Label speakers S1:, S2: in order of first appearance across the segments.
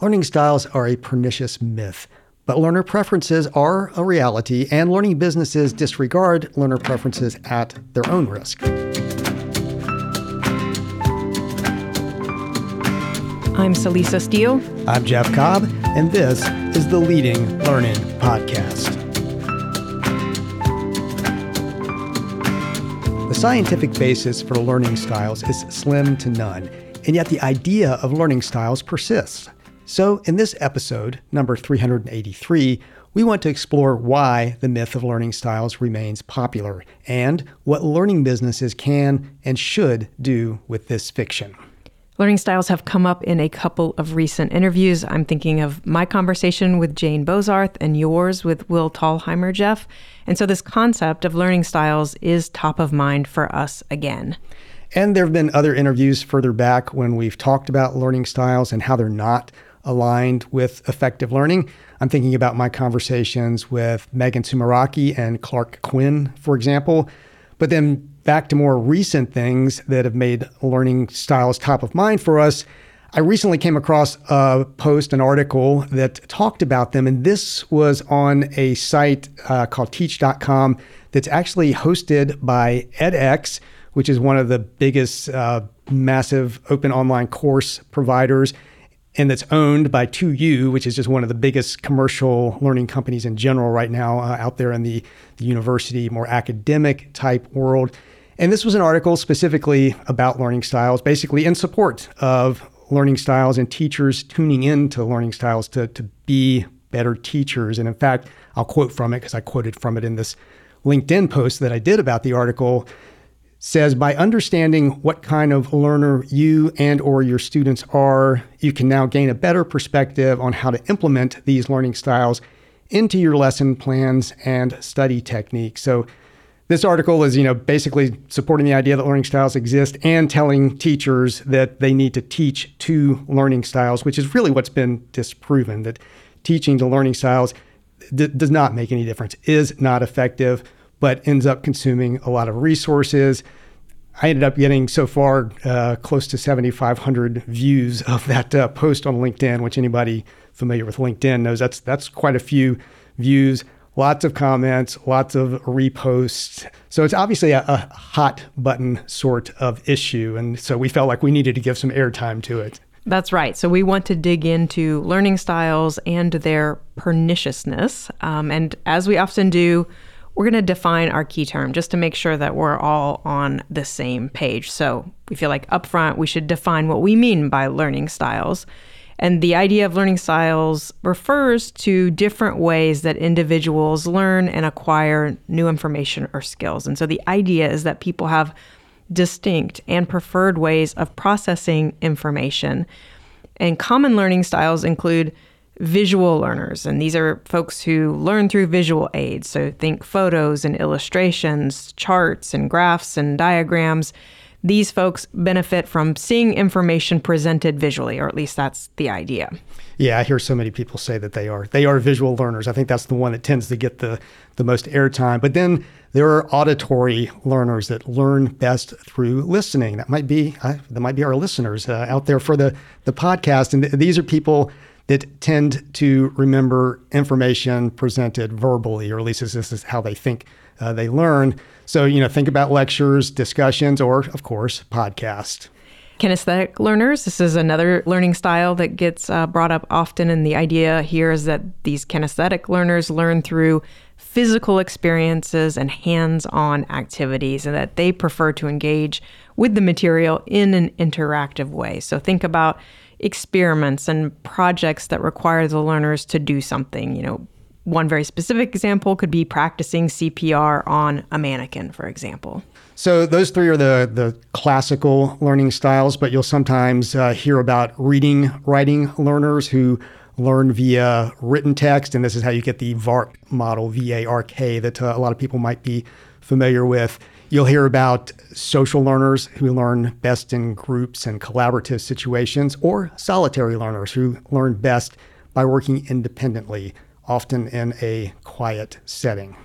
S1: Learning styles are a pernicious myth, but learner preferences are a reality, and learning businesses disregard learner preferences at their own risk.
S2: I'm Celisa Steele.
S1: I'm Jeff Cobb, and this is the Leading Learning Podcast. The scientific basis for learning styles is slim to none, and yet the idea of learning styles persists. So, in this episode, number 383, we want to explore why the myth of learning styles remains popular and what learning businesses can and should do with this fiction.
S2: Learning styles have come up in a couple of recent interviews. I'm thinking of my conversation with Jane Bozarth and yours with Will Thalheimer, Jeff. And so this concept of learning styles is top of mind for us again.
S1: And there have been other interviews further back when we've talked about learning styles and how they're not aligned with effective learning. I'm thinking about my conversations with Megan Sumeracki and Clark Quinn, for example. But then back to more recent things that have made learning styles top of mind for us. I recently came across a post, an article that talked about them, and this was on a site uh, called teach.com that's actually hosted by edX, which is one of the biggest, uh, massive open online course providers and that's owned by 2U, which is just one of the biggest commercial learning companies in general right now uh, out there in the, the university, more academic type world. And this was an article specifically about learning styles, basically in support of learning styles and teachers tuning in to learning styles to, to be better teachers. And in fact, I'll quote from it because I quoted from it in this LinkedIn post that I did about the article says by understanding what kind of learner you and or your students are you can now gain a better perspective on how to implement these learning styles into your lesson plans and study techniques. So this article is you know basically supporting the idea that learning styles exist and telling teachers that they need to teach to learning styles which is really what's been disproven that teaching to learning styles d- does not make any difference is not effective but ends up consuming a lot of resources. I ended up getting so far uh, close to 7,500 views of that uh, post on LinkedIn, which anybody familiar with LinkedIn knows that's that's quite a few views, lots of comments, lots of reposts. So it's obviously a, a hot button sort of issue, and so we felt like we needed to give some airtime to it.
S2: That's right. So we want to dig into learning styles and their perniciousness, um, and as we often do we're going to define our key term just to make sure that we're all on the same page. So we feel like upfront we should define what we mean by learning styles. And the idea of learning styles refers to different ways that individuals learn and acquire new information or skills. And so the idea is that people have distinct and preferred ways of processing information. And common learning styles include visual learners. And these are folks who learn through visual aids. So think photos and illustrations, charts and graphs and diagrams. These folks benefit from seeing information presented visually, or at least that's the idea.
S1: Yeah, I hear so many people say that they are they are visual learners. I think that's the one that tends to get the the most airtime. But then there are auditory learners that learn best through listening. That might be uh, that might be our listeners uh, out there for the the podcast. And th- these are people that tend to remember information presented verbally, or at least this is how they think uh, they learn. So, you know, think about lectures, discussions, or of course, podcast.
S2: Kinesthetic learners, this is another learning style that gets uh, brought up often. And the idea here is that these kinesthetic learners learn through physical experiences and hands on activities, and that they prefer to engage with the material in an interactive way. So, think about experiments and projects that require the learners to do something. You know, one very specific example could be practicing CPR on a mannequin, for example.
S1: So those three are the the classical learning styles, but you'll sometimes uh, hear about reading writing learners who learn via written text, and this is how you get the VARK model, V-A-R-K, that uh, a lot of people might be familiar with. You'll hear about social learners who learn best in groups and collaborative situations, or solitary learners who learn best by working independently, often in a quiet setting.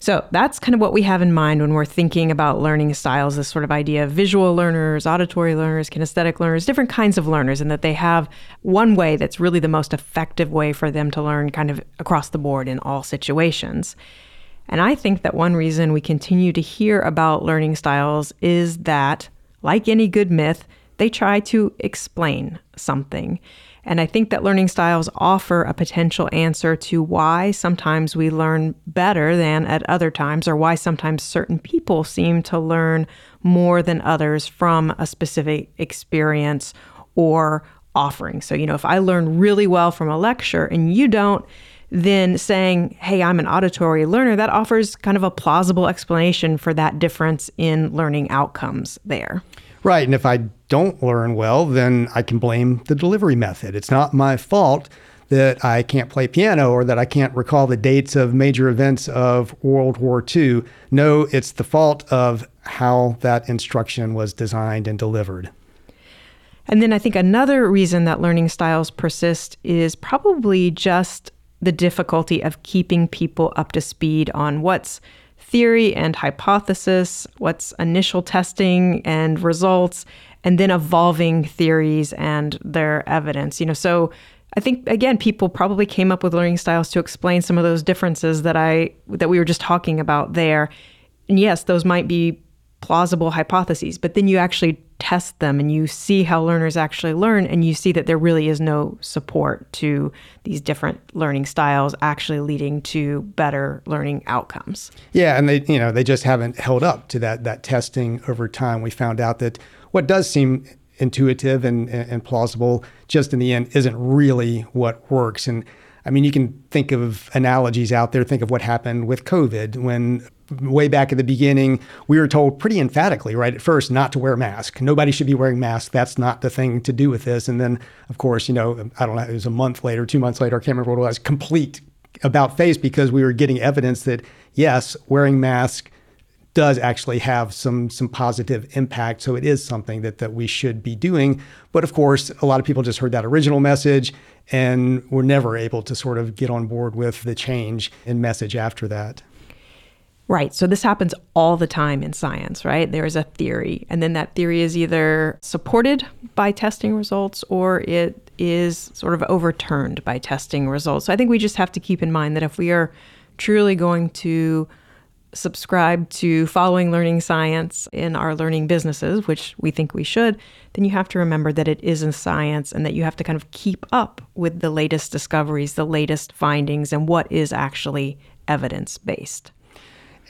S2: So that's kind of what we have in mind when we're thinking about learning styles this sort of idea of visual learners, auditory learners, kinesthetic learners, different kinds of learners, and that they have one way that's really the most effective way for them to learn kind of across the board in all situations. And I think that one reason we continue to hear about learning styles is that, like any good myth, they try to explain something. And I think that learning styles offer a potential answer to why sometimes we learn better than at other times, or why sometimes certain people seem to learn more than others from a specific experience or offering. So, you know, if I learn really well from a lecture and you don't, then saying, hey, I'm an auditory learner, that offers kind of a plausible explanation for that difference in learning outcomes there.
S1: Right. And if I don't learn well, then I can blame the delivery method. It's not my fault that I can't play piano or that I can't recall the dates of major events of World War II. No, it's the fault of how that instruction was designed and delivered.
S2: And then I think another reason that learning styles persist is probably just the difficulty of keeping people up to speed on what's theory and hypothesis, what's initial testing and results, and then evolving theories and their evidence. You know, so I think again, people probably came up with learning styles to explain some of those differences that I that we were just talking about there. And yes, those might be plausible hypotheses, but then you actually test them and you see how learners actually learn and you see that there really is no support to these different learning styles actually leading to better learning outcomes.
S1: Yeah, and they you know, they just haven't held up to that that testing over time. We found out that what does seem intuitive and, and plausible just in the end isn't really what works and I mean, you can think of analogies out there. Think of what happened with COVID when way back at the beginning, we were told pretty emphatically, right at first, not to wear a mask. Nobody should be wearing masks. That's not the thing to do with this. And then, of course, you know, I don't know, it was a month later, two months later, I can't remember what it was, complete about face because we were getting evidence that yes, wearing masks does actually have some some positive impact. So it is something that that we should be doing. But of course, a lot of people just heard that original message and were never able to sort of get on board with the change in message after that.
S2: Right. So this happens all the time in science, right? There is a theory, and then that theory is either supported by testing results or it is sort of overturned by testing results. So I think we just have to keep in mind that if we are truly going to subscribe to following learning science in our learning businesses, which we think we should, then you have to remember that it is a science and that you have to kind of keep up with the latest discoveries, the latest findings, and what is actually evidence based.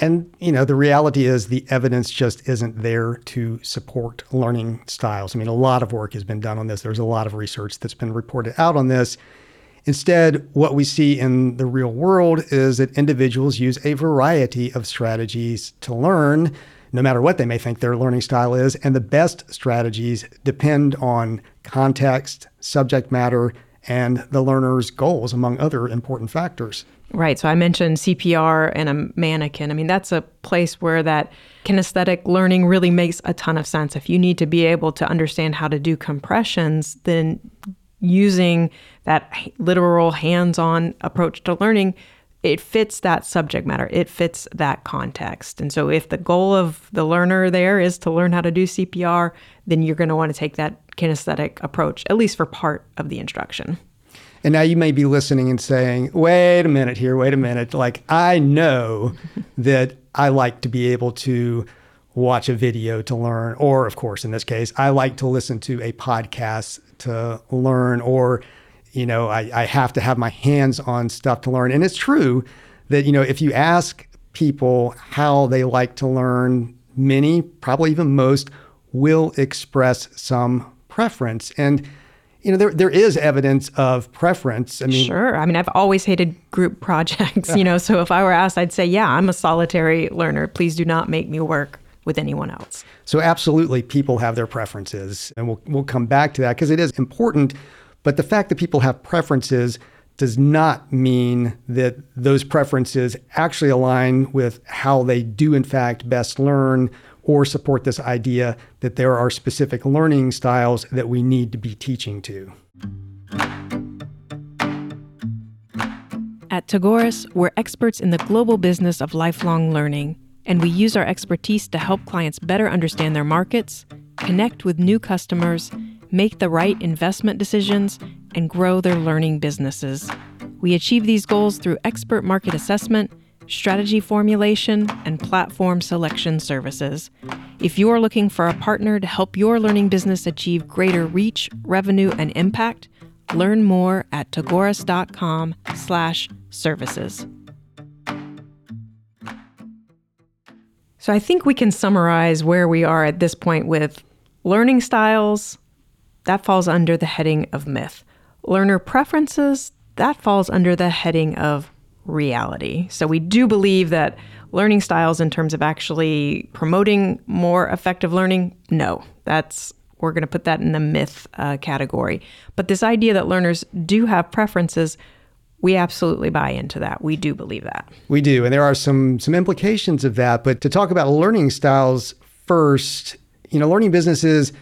S1: And, you know, the reality is the evidence just isn't there to support learning styles. I mean, a lot of work has been done on this. There's a lot of research that's been reported out on this. Instead, what we see in the real world is that individuals use a variety of strategies to learn, no matter what they may think their learning style is. And the best strategies depend on context, subject matter, and the learner's goals, among other important factors.
S2: Right. So I mentioned CPR and a mannequin. I mean, that's a place where that kinesthetic learning really makes a ton of sense. If you need to be able to understand how to do compressions, then using that literal hands on approach to learning, it fits that subject matter, it fits that context. And so, if the goal of the learner there is to learn how to do CPR, then you're going to want to take that kinesthetic approach, at least for part of the instruction.
S1: And now you may be listening and saying, wait a minute here, wait a minute. Like, I know that I like to be able to watch a video to learn, or of course, in this case, I like to listen to a podcast to learn, or, you know, I, I have to have my hands on stuff to learn. And it's true that, you know, if you ask people how they like to learn, many, probably even most, will express some preference. And you know, there there is evidence of preference.
S2: I mean, sure. I mean, I've always hated group projects. You know, so if I were asked, I'd say, yeah, I'm a solitary learner. Please do not make me work with anyone else.
S1: So absolutely, people have their preferences, and we'll we'll come back to that because it is important. But the fact that people have preferences does not mean that those preferences actually align with how they do in fact best learn or support this idea that there are specific learning styles that we need to be teaching to.
S2: At Tagoras, we're experts in the global business of lifelong learning, and we use our expertise to help clients better understand their markets, connect with new customers, make the right investment decisions, and grow their learning businesses. We achieve these goals through expert market assessment, strategy formulation, and platform selection services. If you are looking for a partner to help your learning business achieve greater reach, revenue, and impact, learn more at tagoras.com slash services. So I think we can summarize where we are at this point with learning styles, that falls under the heading of myth. Learner preferences, that falls under the heading of reality. So we do believe that learning styles in terms of actually promoting more effective learning, no, that's we're going to put that in the myth uh, category. But this idea that learners do have preferences, we absolutely buy into that. We do believe that.
S1: We do, and there are some some implications of that. But to talk about learning styles first, you know, learning businesses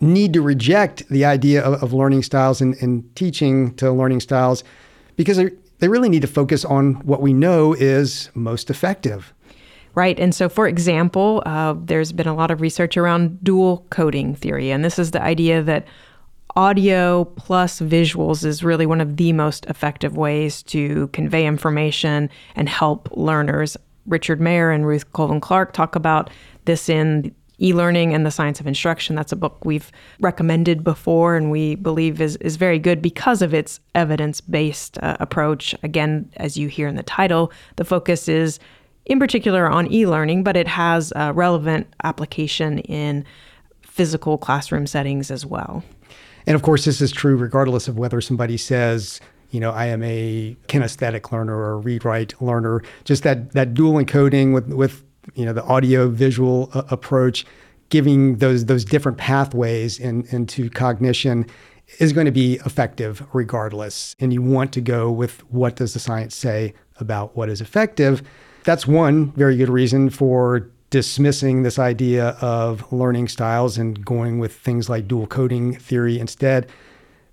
S1: need to reject the idea of, of learning styles and, and, teaching to learning styles because they, really need to focus on what we know is most effective.
S2: Right. And so, for example, uh, there's been a lot of research around dual coding theory. And this is the idea that audio plus visuals is really one of the most effective ways to convey information and help learners. Richard Mayer and Ruth Colvin Clark talk about this in e-learning and the science of instruction that's a book we've recommended before and we believe is, is very good because of its evidence-based uh, approach again as you hear in the title the focus is in particular on e learning, but it has a relevant application in physical classroom settings as well.
S1: And of course, this is true regardless of whether somebody says, you know, I am a kinesthetic learner or a read write learner. Just that that dual encoding with with you know the audio visual uh, approach, giving those those different pathways in, into cognition is going to be effective regardless. And you want to go with what does the science say about what is effective. That's one very good reason for dismissing this idea of learning styles and going with things like dual coding theory instead.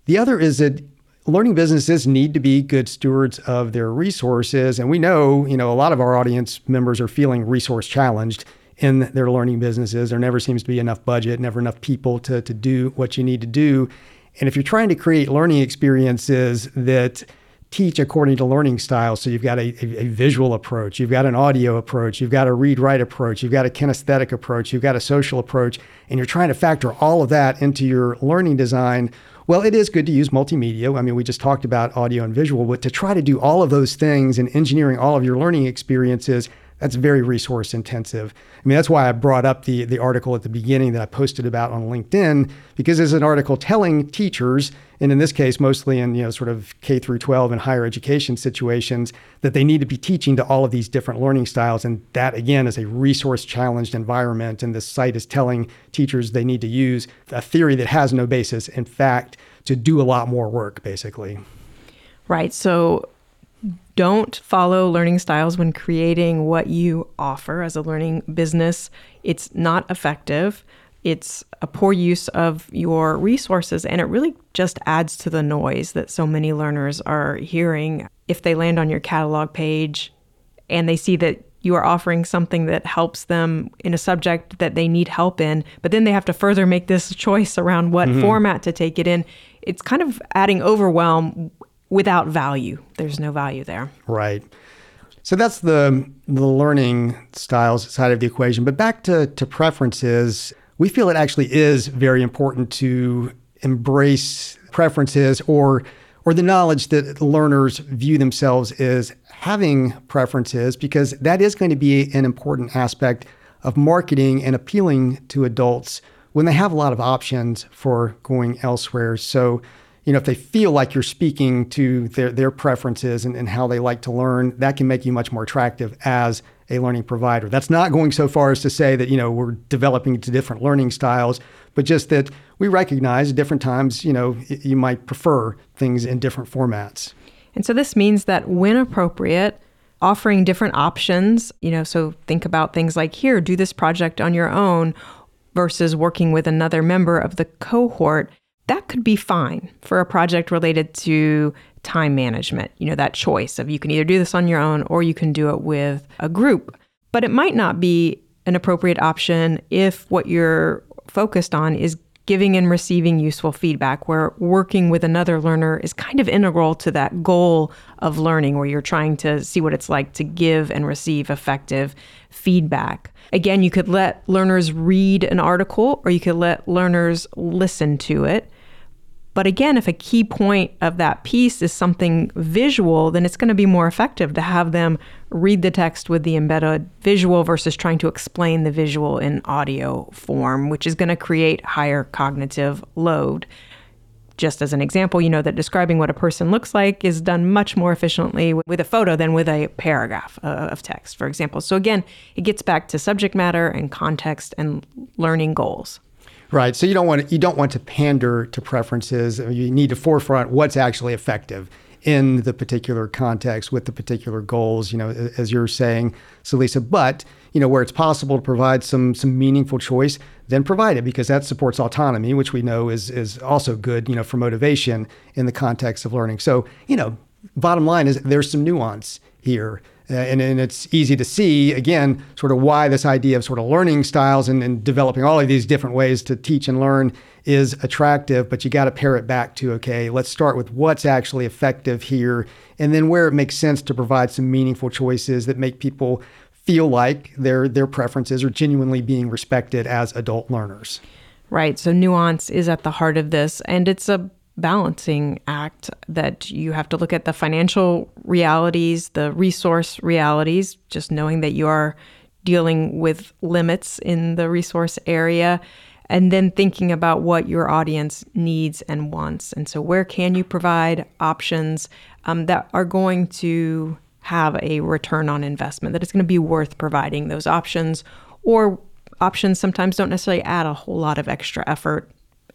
S1: The other is that learning businesses need to be good stewards of their resources and we know, you know, a lot of our audience members are feeling resource challenged in their learning businesses. There never seems to be enough budget, never enough people to to do what you need to do. And if you're trying to create learning experiences that teach according to learning styles. So you've got a, a, visual approach, you've got an audio approach, you've got a read write approach, you've got a kinesthetic approach, you've got a social approach, and you're trying to factor all of that into your learning design. Well, it is good to use multimedia. I mean, we just talked about audio and visual, but to try to do all of those things and engineering all of your learning experiences that's very resource intensive. I mean, that's why I brought up the, the article at the beginning that I posted about on LinkedIn, because it's an article telling teachers, and in this case, mostly in, you know, sort of K through 12 and higher education situations, that they need to be teaching to all of these different learning styles. And that, again, is a resource challenged environment. And this site is telling teachers they need to use a theory that has no basis, in fact, to do a lot more work, basically.
S2: Right. So don't follow learning styles when creating what you offer as a learning business. It's not effective. It's a poor use of your resources, and it really just adds to the noise that so many learners are hearing. If they land on your catalog page and they see that you are offering something that helps them in a subject that they need help in, but then they have to further make this choice around what mm-hmm. format to take it in. It's kind of adding overwhelm without value. There's no value there.
S1: Right. So that's the the learning styles side of the equation. But back to, to preferences, we feel it actually is very important to embrace preferences or or the knowledge that learners view themselves as having preferences because that is going to be an important aspect of marketing and appealing to adults when they have a lot of options for going elsewhere. So you know, if they feel like you're speaking to their, their preferences and, and how they like to learn, that can make you much more attractive as a learning provider. That's not going so far as to say that, you know, we're developing to different learning styles, but just that we recognize at different times, you know, you might prefer things in different formats.
S2: And so this means that when appropriate, offering different options, you know, so think about things like here, do this project on your own versus working with another member of the cohort that could be fine for a project related to time management, you know, that choice of you can either do this on your own or you can do it with a group. But it might not be an appropriate option if what you're focused on is giving and receiving useful feedback, where working with another learner is kind of integral to that goal of learning, where you're trying to see what it's like to give and receive effective feedback. Again, you could let learners read an article or you could let learners listen to it. But again, if a key point of that piece is something visual, then it's going to be more effective to have them read the text with the embedded visual versus trying to explain the visual in audio form, which is going to create higher cognitive load. Just as an example, you know that describing what a person looks like is done much more efficiently with a photo than with a paragraph uh, of text, for example. So, again, it gets back to subject matter and context and learning goals.
S1: Right. So you don't want to, you don't want to pander to preferences. You need to forefront what's actually effective in the particular context with the particular goals. You know, as you're saying, Celisa. But you know, where it's possible to provide some some meaningful choice, then provide it because that supports autonomy, which we know is is also good. You know, for motivation in the context of learning. So you know, bottom line is there's some nuance here. Uh, and, and it's easy to see, again, sort of why this idea of sort of learning styles and, and developing all of these different ways to teach and learn is attractive, but you got to pare it back to, okay, let's start with what's actually effective here, and then where it makes sense to provide some meaningful choices that make people feel like their their preferences are genuinely being respected as adult learners.
S2: Right. So nuance is at the heart of this and it's a balancing act that you have to look at the financial realities, the resource realities, just knowing that you are dealing with limits in the resource area, and then thinking about what your audience needs and wants. And so, where can you provide options um, that are going to have a return on investment, that it's going to be worth providing those options, or options sometimes don't necessarily add a whole lot of extra effort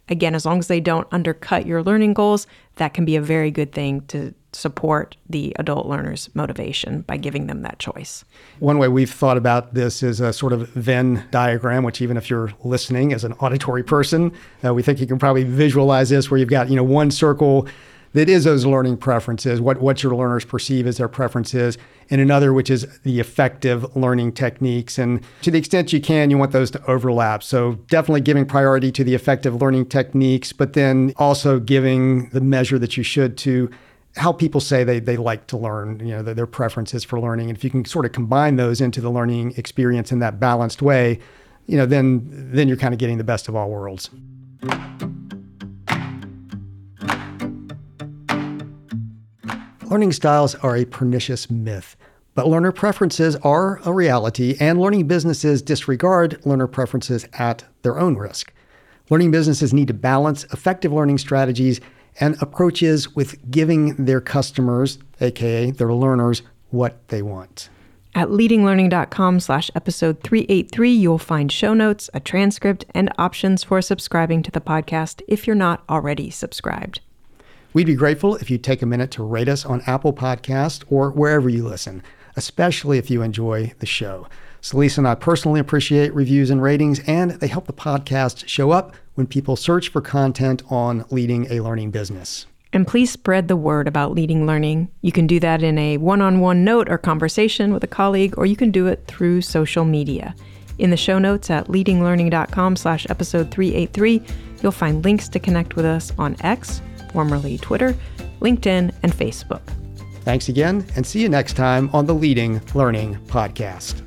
S2: again, as long as they don't undercut your learning goals, that can be a very good thing to support the adult learner's motivation by giving them that choice.
S1: One way we've thought about this is a sort of Venn diagram, which even if you're listening as an auditory person, uh, we think you can probably visualize this where you've got, you know, one circle that is those learning preferences, what, what your learners perceive as their preferences, and another which is the effective learning techniques. And to the extent you can, you want those to overlap. So definitely giving priority to the effective learning techniques, but then also giving the measure that you should to how people say they, they like to learn, you know, their, their preferences for learning. And if you can sort of combine those into the learning experience in that balanced way, you know, then then you're kind of getting the best of all worlds. Learning styles are a pernicious myth, but learner preferences are a reality, and learning businesses disregard learner preferences at their own risk. Learning businesses need to balance effective learning strategies and approaches with giving their customers, aka their learners, what they want.
S2: At leadinglearning.com slash episode 383, you'll find show notes, a transcript, and options for subscribing to the podcast if you're not already subscribed.
S1: We'd be grateful if you'd take a minute to rate us on Apple Podcast or wherever you listen, especially if you enjoy the show. Celisa and I personally appreciate reviews and ratings, and they help the podcast show up when people search for content on leading a learning business.
S2: And please spread the word about leading learning. You can do that in a one on one note or conversation with a colleague, or you can do it through social media. In the show notes at leadinglearning.com slash episode 383, you'll find links to connect with us on X, formerly Twitter, LinkedIn, and Facebook.
S1: Thanks again, and see you next time on the Leading Learning Podcast.